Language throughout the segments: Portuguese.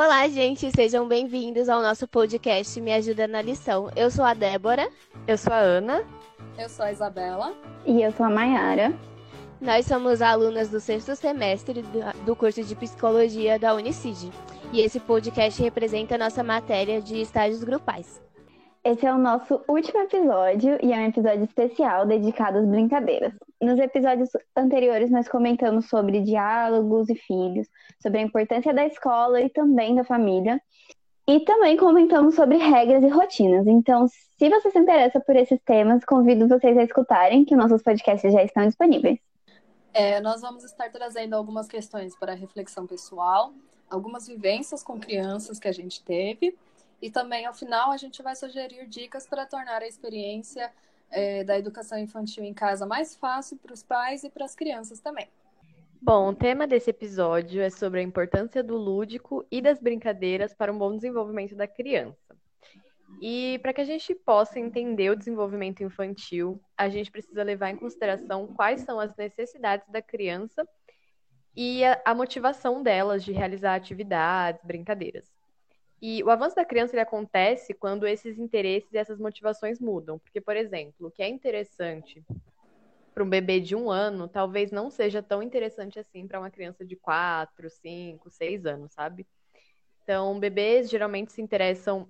Olá, gente, sejam bem-vindos ao nosso podcast Me Ajuda na Lição. Eu sou a Débora. Eu sou a Ana. Eu sou a Isabela. E eu sou a Mayara. Nós somos alunas do sexto semestre do curso de Psicologia da Unicid. E esse podcast representa a nossa matéria de estágios grupais. Esse é o nosso último episódio e é um episódio especial dedicado às brincadeiras. Nos episódios anteriores, nós comentamos sobre diálogos e filhos, sobre a importância da escola e também da família. E também comentamos sobre regras e rotinas. Então, se você se interessa por esses temas, convido vocês a escutarem, que nossos podcasts já estão disponíveis. É, nós vamos estar trazendo algumas questões para reflexão pessoal, algumas vivências com crianças que a gente teve e também, ao final, a gente vai sugerir dicas para tornar a experiência é, da educação infantil em casa mais fácil para os pais e para as crianças também. Bom, o tema desse episódio é sobre a importância do lúdico e das brincadeiras para um bom desenvolvimento da criança. E para que a gente possa entender o desenvolvimento infantil, a gente precisa levar em consideração quais são as necessidades da criança e a, a motivação delas de realizar atividades, brincadeiras. E o avanço da criança ele acontece quando esses interesses e essas motivações mudam. Porque, por exemplo, o que é interessante para um bebê de um ano, talvez não seja tão interessante assim para uma criança de quatro, cinco, seis anos, sabe? Então, bebês geralmente se interessam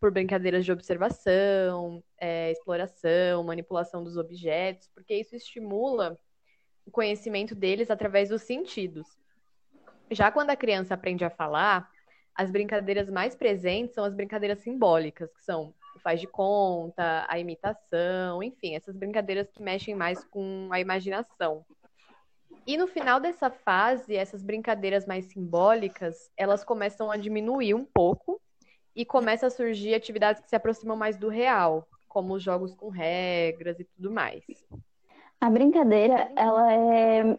por brincadeiras de observação, é, exploração, manipulação dos objetos, porque isso estimula o conhecimento deles através dos sentidos. Já quando a criança aprende a falar, as brincadeiras mais presentes são as brincadeiras simbólicas, que são o faz de conta, a imitação, enfim, essas brincadeiras que mexem mais com a imaginação. E no final dessa fase, essas brincadeiras mais simbólicas, elas começam a diminuir um pouco e começa a surgir atividades que se aproximam mais do real, como os jogos com regras e tudo mais. A brincadeira, ela é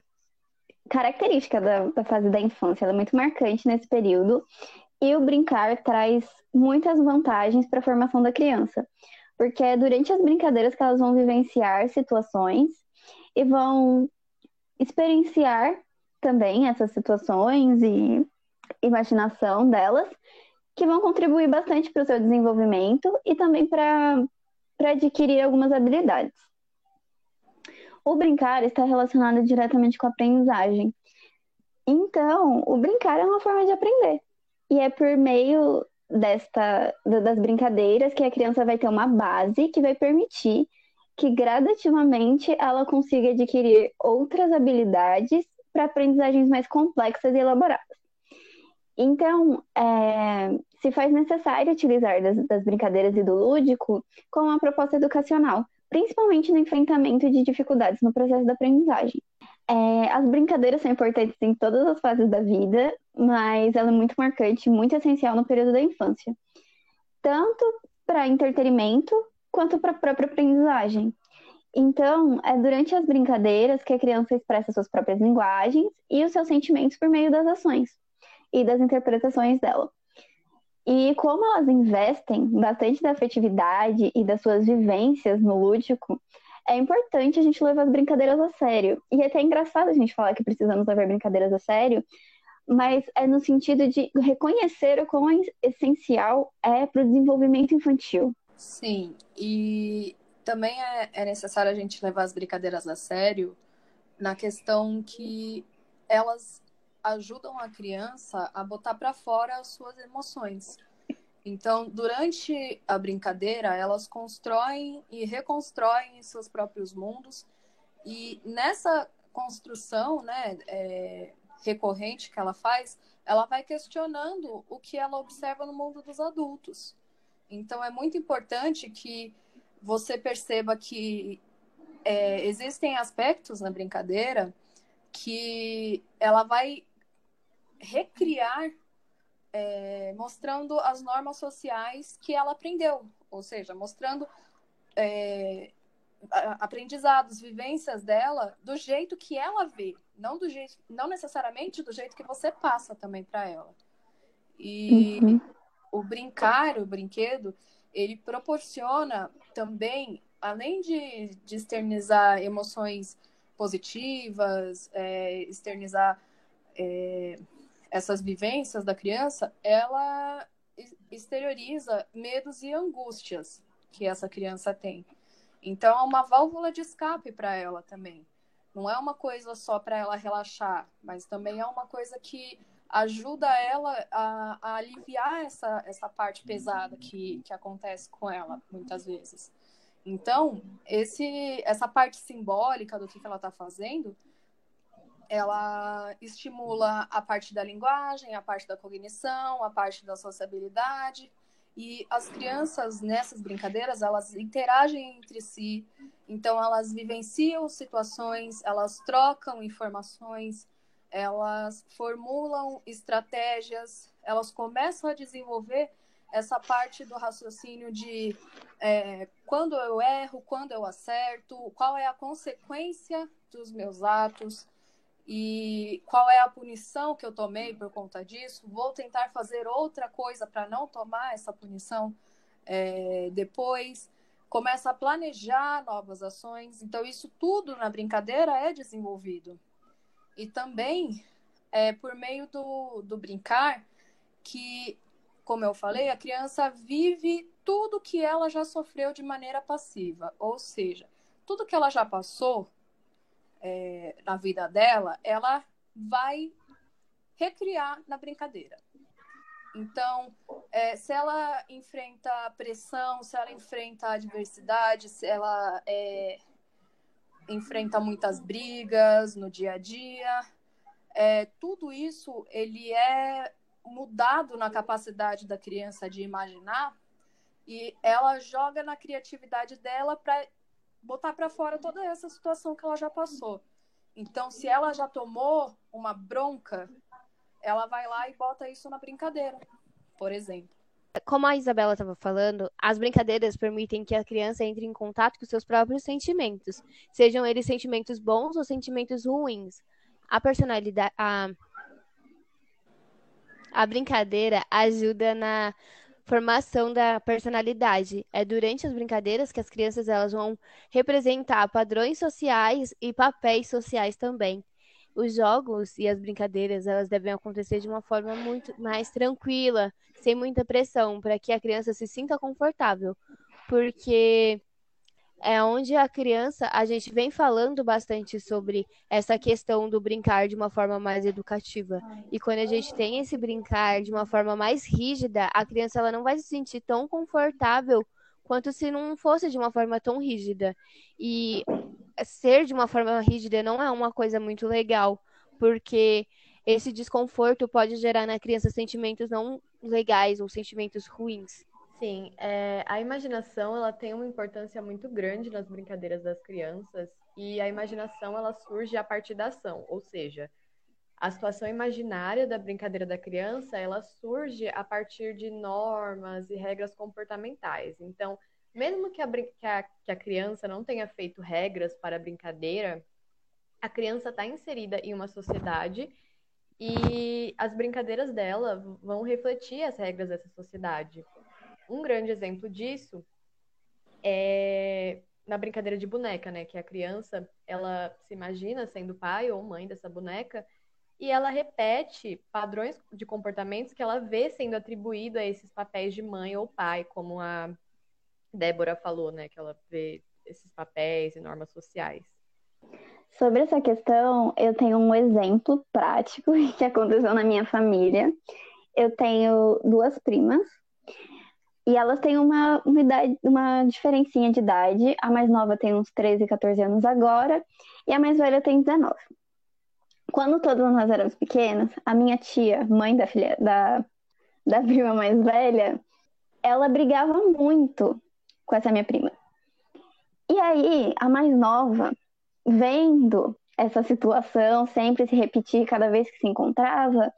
característica da, da fase da infância, ela é muito marcante nesse período e o brincar traz muitas vantagens para a formação da criança, porque é durante as brincadeiras que elas vão vivenciar situações e vão experienciar também essas situações e imaginação delas, que vão contribuir bastante para o seu desenvolvimento e também para adquirir algumas habilidades. O brincar está relacionado diretamente com a aprendizagem. Então, o brincar é uma forma de aprender. E é por meio desta das brincadeiras que a criança vai ter uma base que vai permitir que gradativamente ela consiga adquirir outras habilidades para aprendizagens mais complexas e elaboradas. Então, é, se faz necessário utilizar das, das brincadeiras e do lúdico com uma proposta educacional, principalmente no enfrentamento de dificuldades no processo da aprendizagem. É, as brincadeiras são importantes em todas as fases da vida, mas ela é muito marcante, muito essencial no período da infância, tanto para entretenimento quanto para a própria aprendizagem. Então, é durante as brincadeiras que a criança expressa suas próprias linguagens e os seus sentimentos por meio das ações e das interpretações dela. E como elas investem bastante da afetividade e das suas vivências no lúdico, é importante a gente levar as brincadeiras a sério. E é até engraçado a gente falar que precisamos levar brincadeiras a sério, mas é no sentido de reconhecer o quão essencial é para o desenvolvimento infantil. Sim, e também é, é necessário a gente levar as brincadeiras a sério na questão que elas ajudam a criança a botar para fora as suas emoções. Então, durante a brincadeira, elas constroem e reconstroem seus próprios mundos. E nessa construção né, é, recorrente que ela faz, ela vai questionando o que ela observa no mundo dos adultos. Então, é muito importante que você perceba que é, existem aspectos na brincadeira que ela vai recriar é, mostrando as normas sociais que ela aprendeu, ou seja, mostrando é, aprendizados, vivências dela do jeito que ela vê, não do jeito, não necessariamente do jeito que você passa também para ela. E uhum. o brincar, o brinquedo, ele proporciona também, além de, de externizar emoções positivas, é, externizar é, essas vivências da criança, ela exterioriza medos e angústias que essa criança tem. Então, é uma válvula de escape para ela também. Não é uma coisa só para ela relaxar, mas também é uma coisa que ajuda ela a, a, aliviar essa, essa parte pesada que, que acontece com ela, muitas vezes. Então, esse, essa parte simbólica do que, que ela está fazendo, ela estimula a parte da linguagem, a parte da cognição, a parte da sociabilidade. E as crianças, nessas brincadeiras, elas interagem entre si, então elas vivenciam situações, elas trocam informações, elas formulam estratégias, elas começam a desenvolver essa parte do raciocínio de é, quando eu erro, quando eu acerto, qual é a consequência dos meus atos e qual é a punição que eu tomei por conta disso. Vou tentar fazer outra coisa para não tomar essa punição é, depois. Começa a planejar novas ações. Então, isso tudo na brincadeira é desenvolvido. E também é por meio do, do brincar que como eu falei, a criança vive tudo que ela já sofreu de maneira passiva, ou seja, tudo que ela já passou é, na vida dela, ela vai recriar na brincadeira. Então, é, se ela enfrenta pressão, se ela enfrenta adversidade, se ela é, enfrenta muitas brigas no dia a dia, é, tudo isso ele é mudado na capacidade da criança de imaginar e ela joga na criatividade dela para botar para fora toda essa situação que ela já passou. Então, se ela já tomou uma bronca, ela vai lá e bota isso na brincadeira, por exemplo. Como a Isabela estava falando, as brincadeiras permitem que a criança entre em contato com seus próprios sentimentos, sejam eles sentimentos bons ou sentimentos ruins. A personalidade, a a brincadeira ajuda na formação da personalidade. É durante as brincadeiras que as crianças elas vão representar padrões sociais e papéis sociais também. Os jogos e as brincadeiras elas devem acontecer de uma forma muito mais tranquila, sem muita pressão, para que a criança se sinta confortável, porque é onde a criança, a gente vem falando bastante sobre essa questão do brincar de uma forma mais educativa. E quando a gente tem esse brincar de uma forma mais rígida, a criança ela não vai se sentir tão confortável quanto se não fosse de uma forma tão rígida. E ser de uma forma rígida não é uma coisa muito legal, porque esse desconforto pode gerar na criança sentimentos não legais ou sentimentos ruins. Sim, é, a imaginação ela tem uma importância muito grande nas brincadeiras das crianças e a imaginação ela surge a partir da ação, ou seja, a situação imaginária da brincadeira da criança ela surge a partir de normas e regras comportamentais. Então, mesmo que a, que a, que a criança não tenha feito regras para a brincadeira, a criança está inserida em uma sociedade e as brincadeiras dela vão refletir as regras dessa sociedade. Um grande exemplo disso é na brincadeira de boneca, né? Que a criança, ela se imagina sendo pai ou mãe dessa boneca e ela repete padrões de comportamentos que ela vê sendo atribuído a esses papéis de mãe ou pai, como a Débora falou, né? Que ela vê esses papéis e normas sociais. Sobre essa questão, eu tenho um exemplo prático que aconteceu na minha família. Eu tenho duas primas e elas têm uma, uma, idade, uma diferencinha de idade. A mais nova tem uns 13, 14 anos agora, e a mais velha tem 19. Quando todas nós éramos pequenas, a minha tia, mãe da filha da, da prima mais velha, ela brigava muito com essa minha prima. E aí, a mais nova, vendo essa situação sempre se repetir cada vez que se encontrava,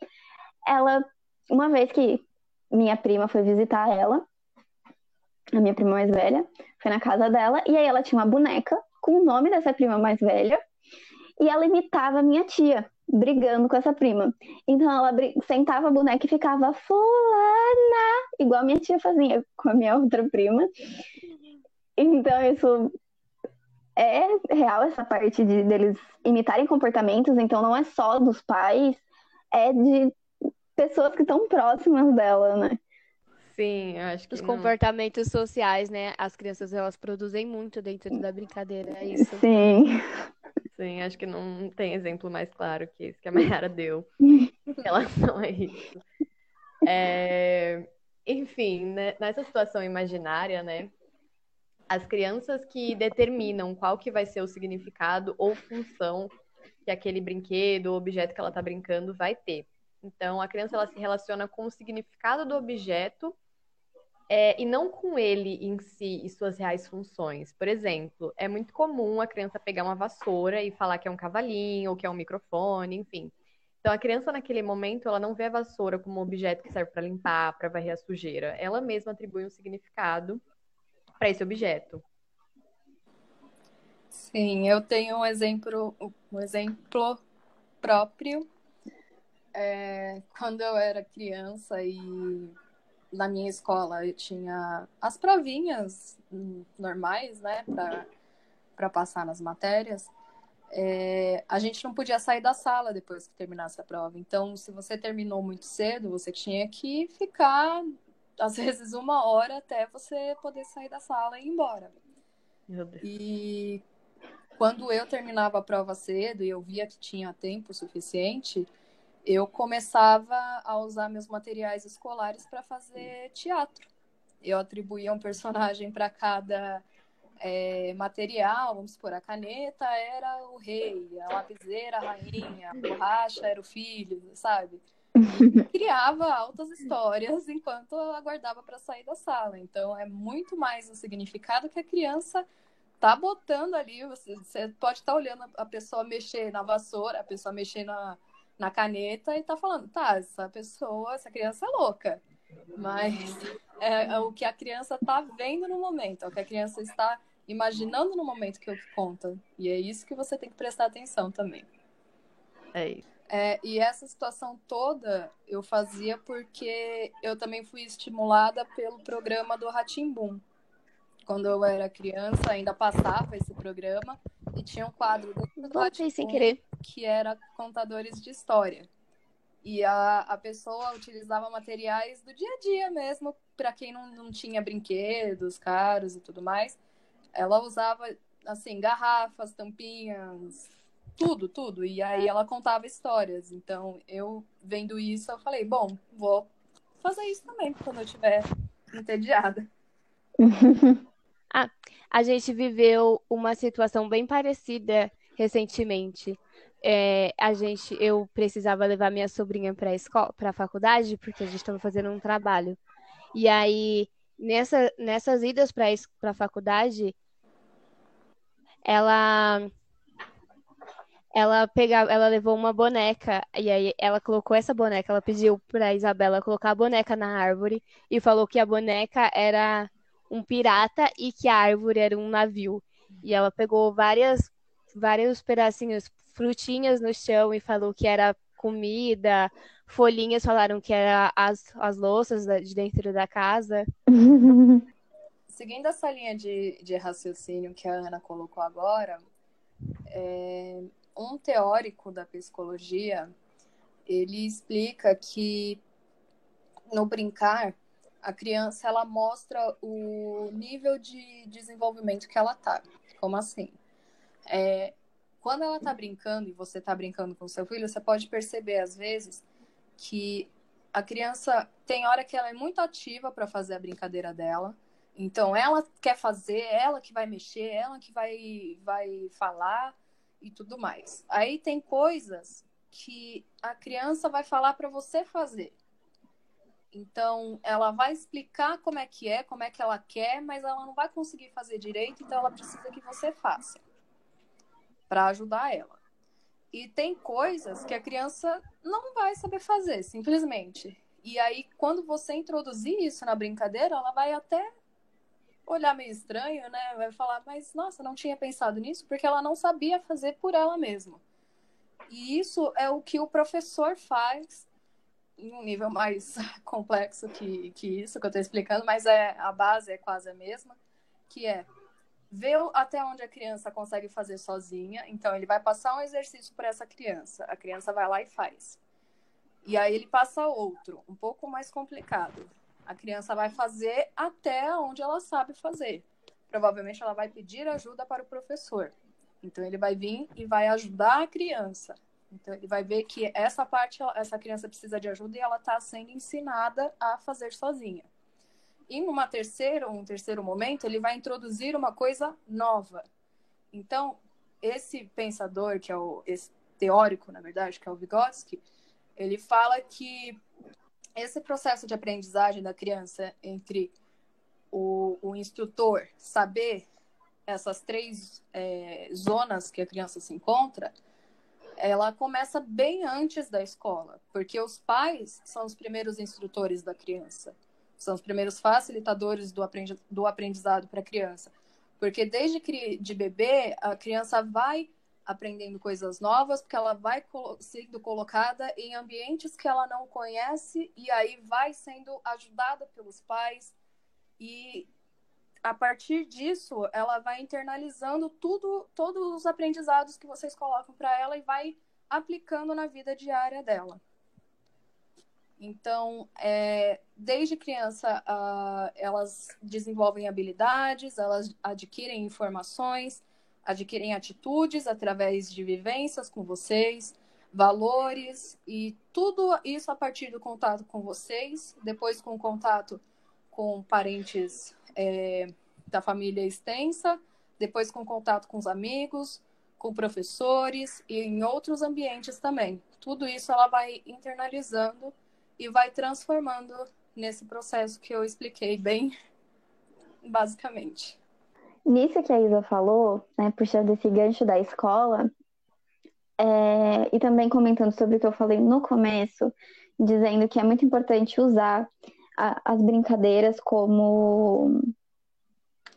ela, uma vez que minha prima foi visitar ela, a minha prima mais velha, foi na casa dela, e aí ela tinha uma boneca com o nome dessa prima mais velha, e ela imitava a minha tia, brigando com essa prima. Então ela sentava a boneca e ficava fulana, igual a minha tia fazia com a minha outra prima. Então isso é real essa parte de deles imitarem comportamentos, então não é só dos pais, é de pessoas que estão próximas dela, né? Sim, acho que Os não- comportamentos sociais, né? As crianças, elas produzem muito dentro da brincadeira, é isso. Sim. Sim, acho que não tem exemplo mais claro que esse que a Mayara deu em relação a isso. É, Enfim, né, nessa situação imaginária, né, as crianças que determinam qual que vai ser o significado ou função que aquele brinquedo ou objeto que ela está brincando vai ter. Então, a criança ela se relaciona com o significado do objeto é, e não com ele em si e suas reais funções. Por exemplo, é muito comum a criança pegar uma vassoura e falar que é um cavalinho ou que é um microfone, enfim. Então, a criança, naquele momento, ela não vê a vassoura como um objeto que serve para limpar, para varrer a sujeira. Ela mesma atribui um significado para esse objeto. Sim, eu tenho um exemplo, um exemplo próprio. É, quando eu era criança e na minha escola eu tinha as provinhas normais, né, para passar nas matérias. É, a gente não podia sair da sala depois que terminasse a prova. Então, se você terminou muito cedo, você tinha que ficar, às vezes, uma hora até você poder sair da sala e ir embora. Meu Deus. E quando eu terminava a prova cedo e eu via que tinha tempo suficiente, eu começava a usar meus materiais escolares para fazer teatro. Eu atribuía um personagem para cada é, material, vamos supor, a caneta era o rei, a lapiseira a rainha, a borracha era o filho, sabe? E criava altas histórias enquanto eu aguardava para sair da sala. Então é muito mais o significado que a criança tá botando ali. Você, você pode estar tá olhando a pessoa mexer na vassoura, a pessoa mexer na, na caneta e tá falando, tá, essa pessoa, essa criança é louca. Mas é, é o que a criança tá vendo no momento, é o que a criança está imaginando no momento que eu conta. E é isso que você tem que prestar atenção também. É isso. É, e essa situação toda eu fazia porque eu também fui estimulada pelo programa do Ratimbum. Quando eu era criança, ainda passava esse programa e tinha um quadro dentro do Voltei sem querer. Que era contadores de história. E a, a pessoa utilizava materiais do dia a dia mesmo, para quem não, não tinha brinquedos caros e tudo mais. Ela usava, assim, garrafas, tampinhas, tudo, tudo. E aí ela contava histórias. Então, eu vendo isso, eu falei, bom, vou fazer isso também quando eu estiver entediada. A gente viveu uma situação bem parecida recentemente. É, a gente, eu precisava levar minha sobrinha para escola, para a faculdade, porque a gente estava fazendo um trabalho. E aí, nessa, nessas idas para a faculdade, ela ela pegava, ela levou uma boneca e aí ela colocou essa boneca, ela pediu para Isabela colocar a boneca na árvore e falou que a boneca era um pirata e que a árvore era um navio. E ela pegou várias vários pedacinhos, frutinhas no chão e falou que era comida, folhinhas falaram que era as, as louças de dentro da casa. Seguindo essa linha de, de raciocínio que a Ana colocou agora, é, um teórico da psicologia, ele explica que no brincar, a criança ela mostra o nível de desenvolvimento que ela tá. Como assim? É, quando ela tá brincando e você tá brincando com seu filho, você pode perceber às vezes que a criança tem hora que ela é muito ativa para fazer a brincadeira dela. Então ela quer fazer, ela que vai mexer, ela que vai vai falar e tudo mais. Aí tem coisas que a criança vai falar para você fazer. Então, ela vai explicar como é que é, como é que ela quer, mas ela não vai conseguir fazer direito, então ela precisa que você faça para ajudar ela. E tem coisas que a criança não vai saber fazer, simplesmente. E aí, quando você introduzir isso na brincadeira, ela vai até olhar meio estranho, né? Vai falar, mas nossa, não tinha pensado nisso, porque ela não sabia fazer por ela mesma. E isso é o que o professor faz em um nível mais complexo que, que isso que eu estou explicando, mas é, a base é quase a mesma, que é ver até onde a criança consegue fazer sozinha. Então, ele vai passar um exercício para essa criança. A criança vai lá e faz. E aí ele passa outro, um pouco mais complicado. A criança vai fazer até onde ela sabe fazer. Provavelmente ela vai pedir ajuda para o professor. Então ele vai vir e vai ajudar a criança. Então ele vai ver que essa parte essa criança precisa de ajuda e ela está sendo ensinada a fazer sozinha. E numa terceira, um terceiro momento, ele vai introduzir uma coisa nova. Então, esse pensador, que é o esse teórico, na verdade, que é o Vygotsky, ele fala que esse processo de aprendizagem da criança entre o, o instrutor saber essas três é, zonas que a criança se encontra, ela começa bem antes da escola, porque os pais são os primeiros instrutores da criança são os primeiros facilitadores do, aprendi do aprendizado para a criança. Porque desde que de bebê, a criança vai aprendendo coisas novas, porque ela vai sendo colocada em ambientes que ela não conhece e aí vai sendo ajudada pelos pais e a partir disso ela vai internalizando tudo, todos os aprendizados que vocês colocam para ela e vai aplicando na vida diária dela. Então, é, desde criança, uh, elas desenvolvem habilidades, elas adquirem informações, adquirem atitudes através de vivências com vocês, valores e tudo isso a partir do contato com vocês, depois com o contato com parentes é, da família extensa, depois com contato com os amigos, com professores e em outros ambientes também. Tudo isso ela vai internalizando e vai transformando nesse processo que eu expliquei bem basicamente. Nisso que a Isa falou, né, puxando esse gancho da escola, é, e também comentando sobre o que eu falei no começo, dizendo que é muito importante usar a, as brincadeiras como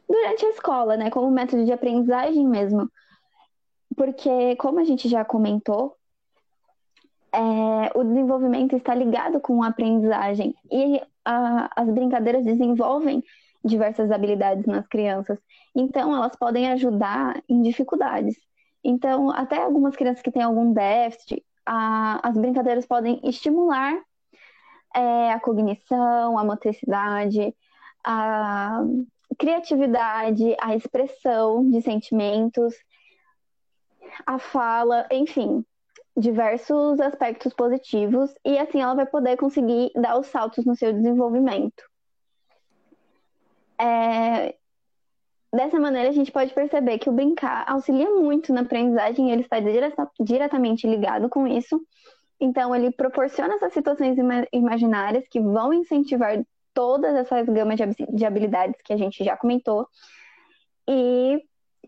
durante a escola, né, como método de aprendizagem mesmo. Porque, como a gente já comentou, é, o desenvolvimento está ligado com a aprendizagem e a, as brincadeiras desenvolvem diversas habilidades nas crianças. Então, elas podem ajudar em dificuldades. Então, até algumas crianças que têm algum déficit, a, as brincadeiras podem estimular é, a cognição, a motricidade, a criatividade, a expressão de sentimentos, a fala, enfim, diversos aspectos positivos e assim ela vai poder conseguir dar os saltos no seu desenvolvimento. É... Dessa maneira, a gente pode perceber que o brincar auxilia muito na aprendizagem, ele está direta, diretamente ligado com isso. Então, ele proporciona essas situações imaginárias que vão incentivar todas essas gamas de habilidades que a gente já comentou. E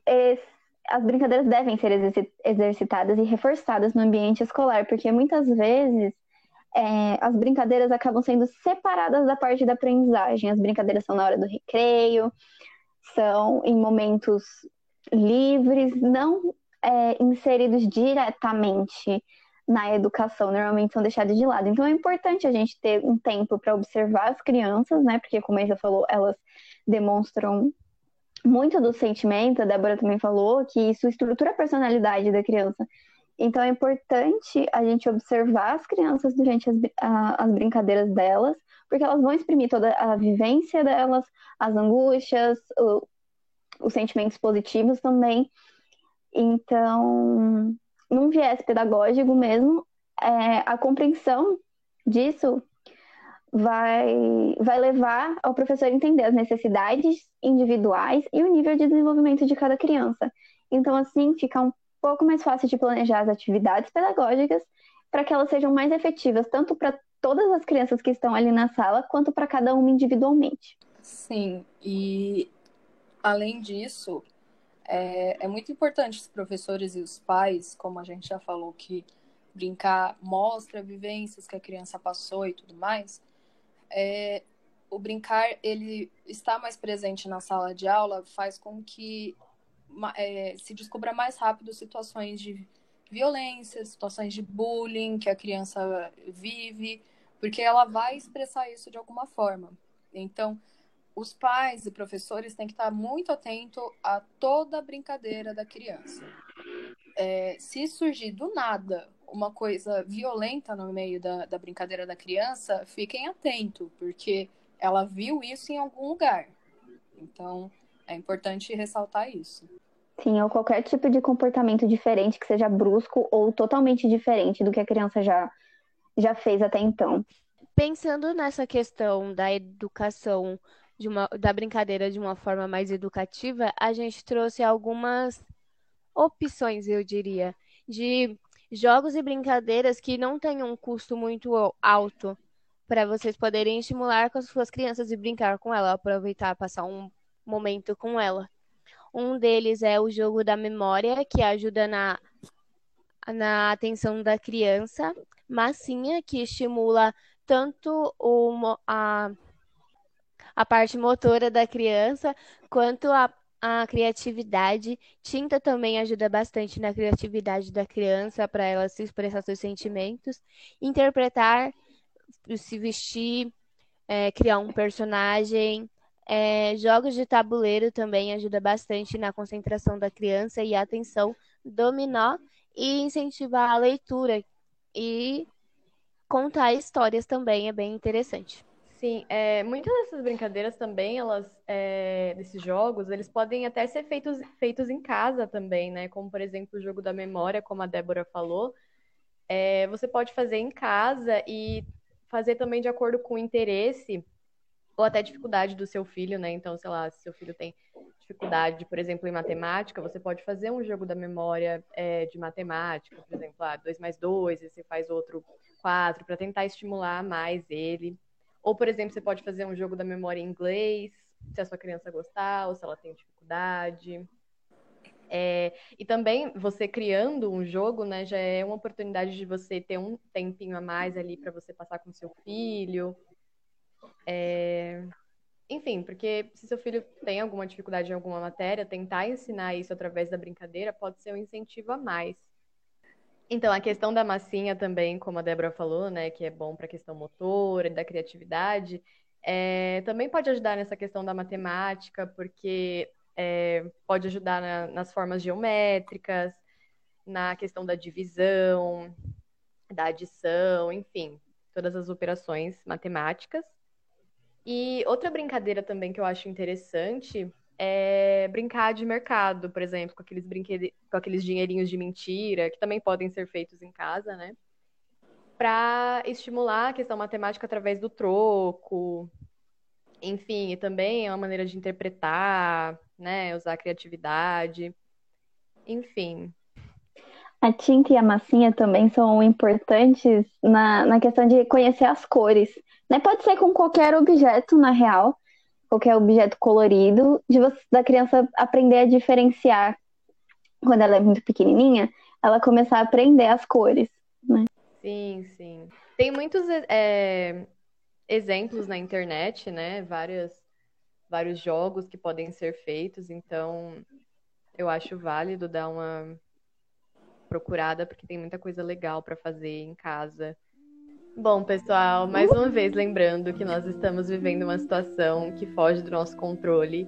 esse as brincadeiras devem ser exercitadas e reforçadas no ambiente escolar, porque muitas vezes é, as brincadeiras acabam sendo separadas da parte da aprendizagem. As brincadeiras são na hora do recreio, são em momentos livres, não é, inseridos diretamente na educação, normalmente são deixados de lado. Então é importante a gente ter um tempo para observar as crianças, né? Porque, como a Isa falou, elas demonstram muito do sentimento, a Débora também falou, que isso estrutura a personalidade da criança. Então é importante a gente observar as crianças durante as, a, as brincadeiras delas, porque elas vão exprimir toda a vivência delas, as angústias, o, os sentimentos positivos também. Então, num viés pedagógico mesmo, é, a compreensão disso vai, vai levar ao professor entender as necessidades individuais e o nível de desenvolvimento de cada criança. Então, assim, fica um pouco mais fácil de planejar as atividades pedagógicas para que elas sejam mais efetivas, tanto para todas as crianças que estão ali na sala, quanto para cada uma individualmente. Sim, e além disso, é, é muito importante os professores e os pais, como a gente já falou, que brincar mostra vivências que a criança passou e tudo mais, é, o brincar ele está mais presente na sala de aula faz com que é, se descubra mais rápido situações de violência, situações de bullying que a criança vive, porque ela vai expressar isso de alguma forma. Então, os pais e professores têm que estar muito atento a toda a brincadeira da criança. É, se surgir do nada uma coisa violenta no meio da, da brincadeira da criança, fiquem atentos, porque ela viu isso em algum lugar. Então, é importante ressaltar isso. Sim, ou qualquer tipo de comportamento diferente que seja brusco ou totalmente diferente do que a criança já, já fez até então. Pensando nessa questão da educação, de uma, da brincadeira de uma forma mais educativa, a gente trouxe algumas opções, eu diria, de jogos e brincadeiras que não tenham um custo muito alto para vocês poderem estimular com as suas crianças e brincar com ela, aproveitar, passar um momento com ela. Um deles é o jogo da memória, que ajuda na, na atenção da criança. Massinha, que estimula tanto o, a, a parte motora da criança quanto a a criatividade. Tinta também ajuda bastante na criatividade da criança para ela se expressar seus sentimentos. Interpretar, se vestir, é, criar um personagem. É, jogos de tabuleiro também ajuda bastante na concentração da criança e atenção. Dominó e incentivar a leitura. E contar histórias também é bem interessante. Sim, é, muitas dessas brincadeiras também, elas, é, desses jogos, eles podem até ser feitos, feitos em casa também, né? Como, por exemplo, o jogo da memória, como a Débora falou. É, você pode fazer em casa e fazer também de acordo com o interesse ou até dificuldade do seu filho, né? Então, sei lá, se seu filho tem dificuldade, por exemplo, em matemática, você pode fazer um jogo da memória é, de matemática, por exemplo, ah, 2 mais 2, e você faz outro 4, para tentar estimular mais ele. Ou, por exemplo, você pode fazer um jogo da memória em inglês, se a sua criança gostar, ou se ela tem dificuldade. É, e também você criando um jogo, né, já é uma oportunidade de você ter um tempinho a mais ali para você passar com seu filho. É, enfim, porque se seu filho tem alguma dificuldade em alguma matéria, tentar ensinar isso através da brincadeira pode ser um incentivo a mais. Então, a questão da massinha também, como a Débora falou, né, que é bom para a questão motora e da criatividade, é, também pode ajudar nessa questão da matemática, porque é, pode ajudar na, nas formas geométricas, na questão da divisão, da adição, enfim, todas as operações matemáticas. E outra brincadeira também que eu acho interessante é brincar de mercado, por exemplo, com aqueles brinquedos, com aqueles dinheirinhos de mentira, que também podem ser feitos em casa, né? Para estimular a questão matemática através do troco. Enfim, e também é uma maneira de interpretar, né? Usar a criatividade. Enfim. A tinta e a massinha também são importantes na, na questão de conhecer as cores. Né? Pode ser com qualquer objeto, na real, qualquer objeto colorido, de você, da criança aprender a diferenciar quando ela é muito pequenininha, ela começar a aprender as cores, né? Sim, sim. Tem muitos é, exemplos na internet, né? Várias, vários jogos que podem ser feitos, então eu acho válido dar uma procurada, porque tem muita coisa legal para fazer em casa Bom, pessoal, mais uma vez lembrando que nós estamos vivendo uma situação que foge do nosso controle.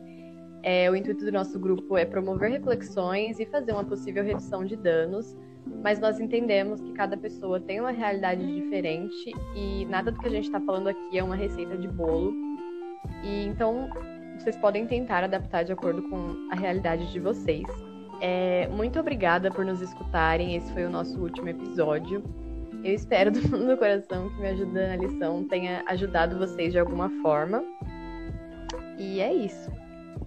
É, o intuito do nosso grupo é promover reflexões e fazer uma possível redução de danos, mas nós entendemos que cada pessoa tem uma realidade diferente e nada do que a gente está falando aqui é uma receita de bolo. E então vocês podem tentar adaptar de acordo com a realidade de vocês. É, muito obrigada por nos escutarem. Esse foi o nosso último episódio. Eu espero do fundo do coração que me ajuda na lição tenha ajudado vocês de alguma forma. E é isso.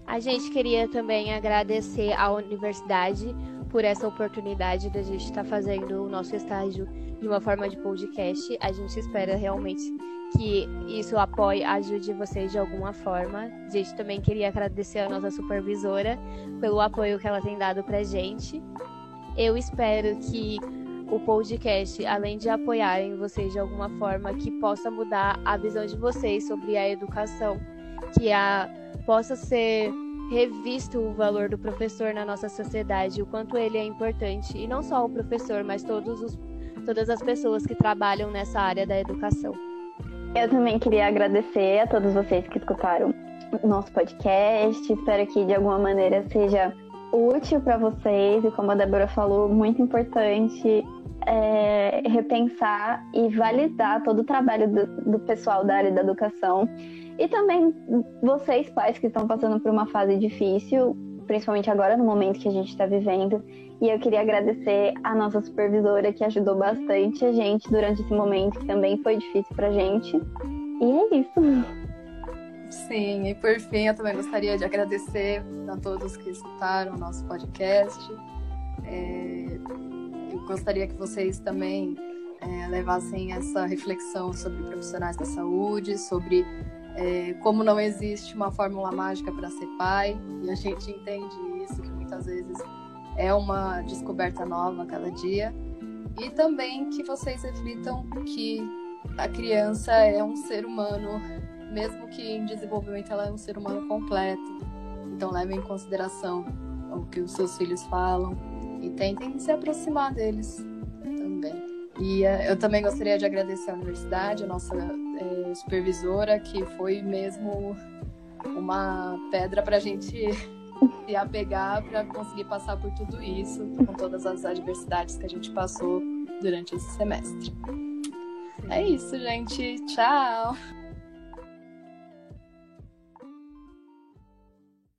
A gente queria também agradecer à universidade por essa oportunidade da gente estar fazendo o nosso estágio de uma forma de podcast. A gente espera realmente que isso apoie, ajude vocês de alguma forma. A gente também queria agradecer a nossa supervisora pelo apoio que ela tem dado pra gente. Eu espero que o podcast, além de apoiarem vocês de alguma forma, que possa mudar a visão de vocês sobre a educação, que a, possa ser revisto o valor do professor na nossa sociedade, o quanto ele é importante, e não só o professor, mas todos os, todas as pessoas que trabalham nessa área da educação. Eu também queria agradecer a todos vocês que escutaram o nosso podcast. Espero que de alguma maneira seja útil para vocês e, como a Débora falou, muito importante é, repensar e validar todo o trabalho do, do pessoal da área da educação e também vocês, pais, que estão passando por uma fase difícil, principalmente agora no momento que a gente está vivendo. E eu queria agradecer a nossa supervisora que ajudou bastante a gente durante esse momento, que também foi difícil para gente. E é isso. Sim, e por fim eu também gostaria de agradecer a todos que escutaram o nosso podcast. É, gostaria que vocês também é, levassem essa reflexão sobre profissionais da saúde, sobre é, como não existe uma fórmula mágica para ser pai, e a gente entende isso, que muitas vezes é uma descoberta nova a cada dia. E também que vocês reflitam que a criança é um ser humano, mesmo que em desenvolvimento ela é um ser humano completo. Então levem em consideração o que os seus filhos falam e tentem se aproximar deles também. E uh, eu também gostaria de agradecer à universidade, a nossa é, supervisora, que foi mesmo uma pedra para a gente se apegar para conseguir passar por tudo isso, com todas as adversidades que a gente passou durante esse semestre. É isso, gente. Tchau!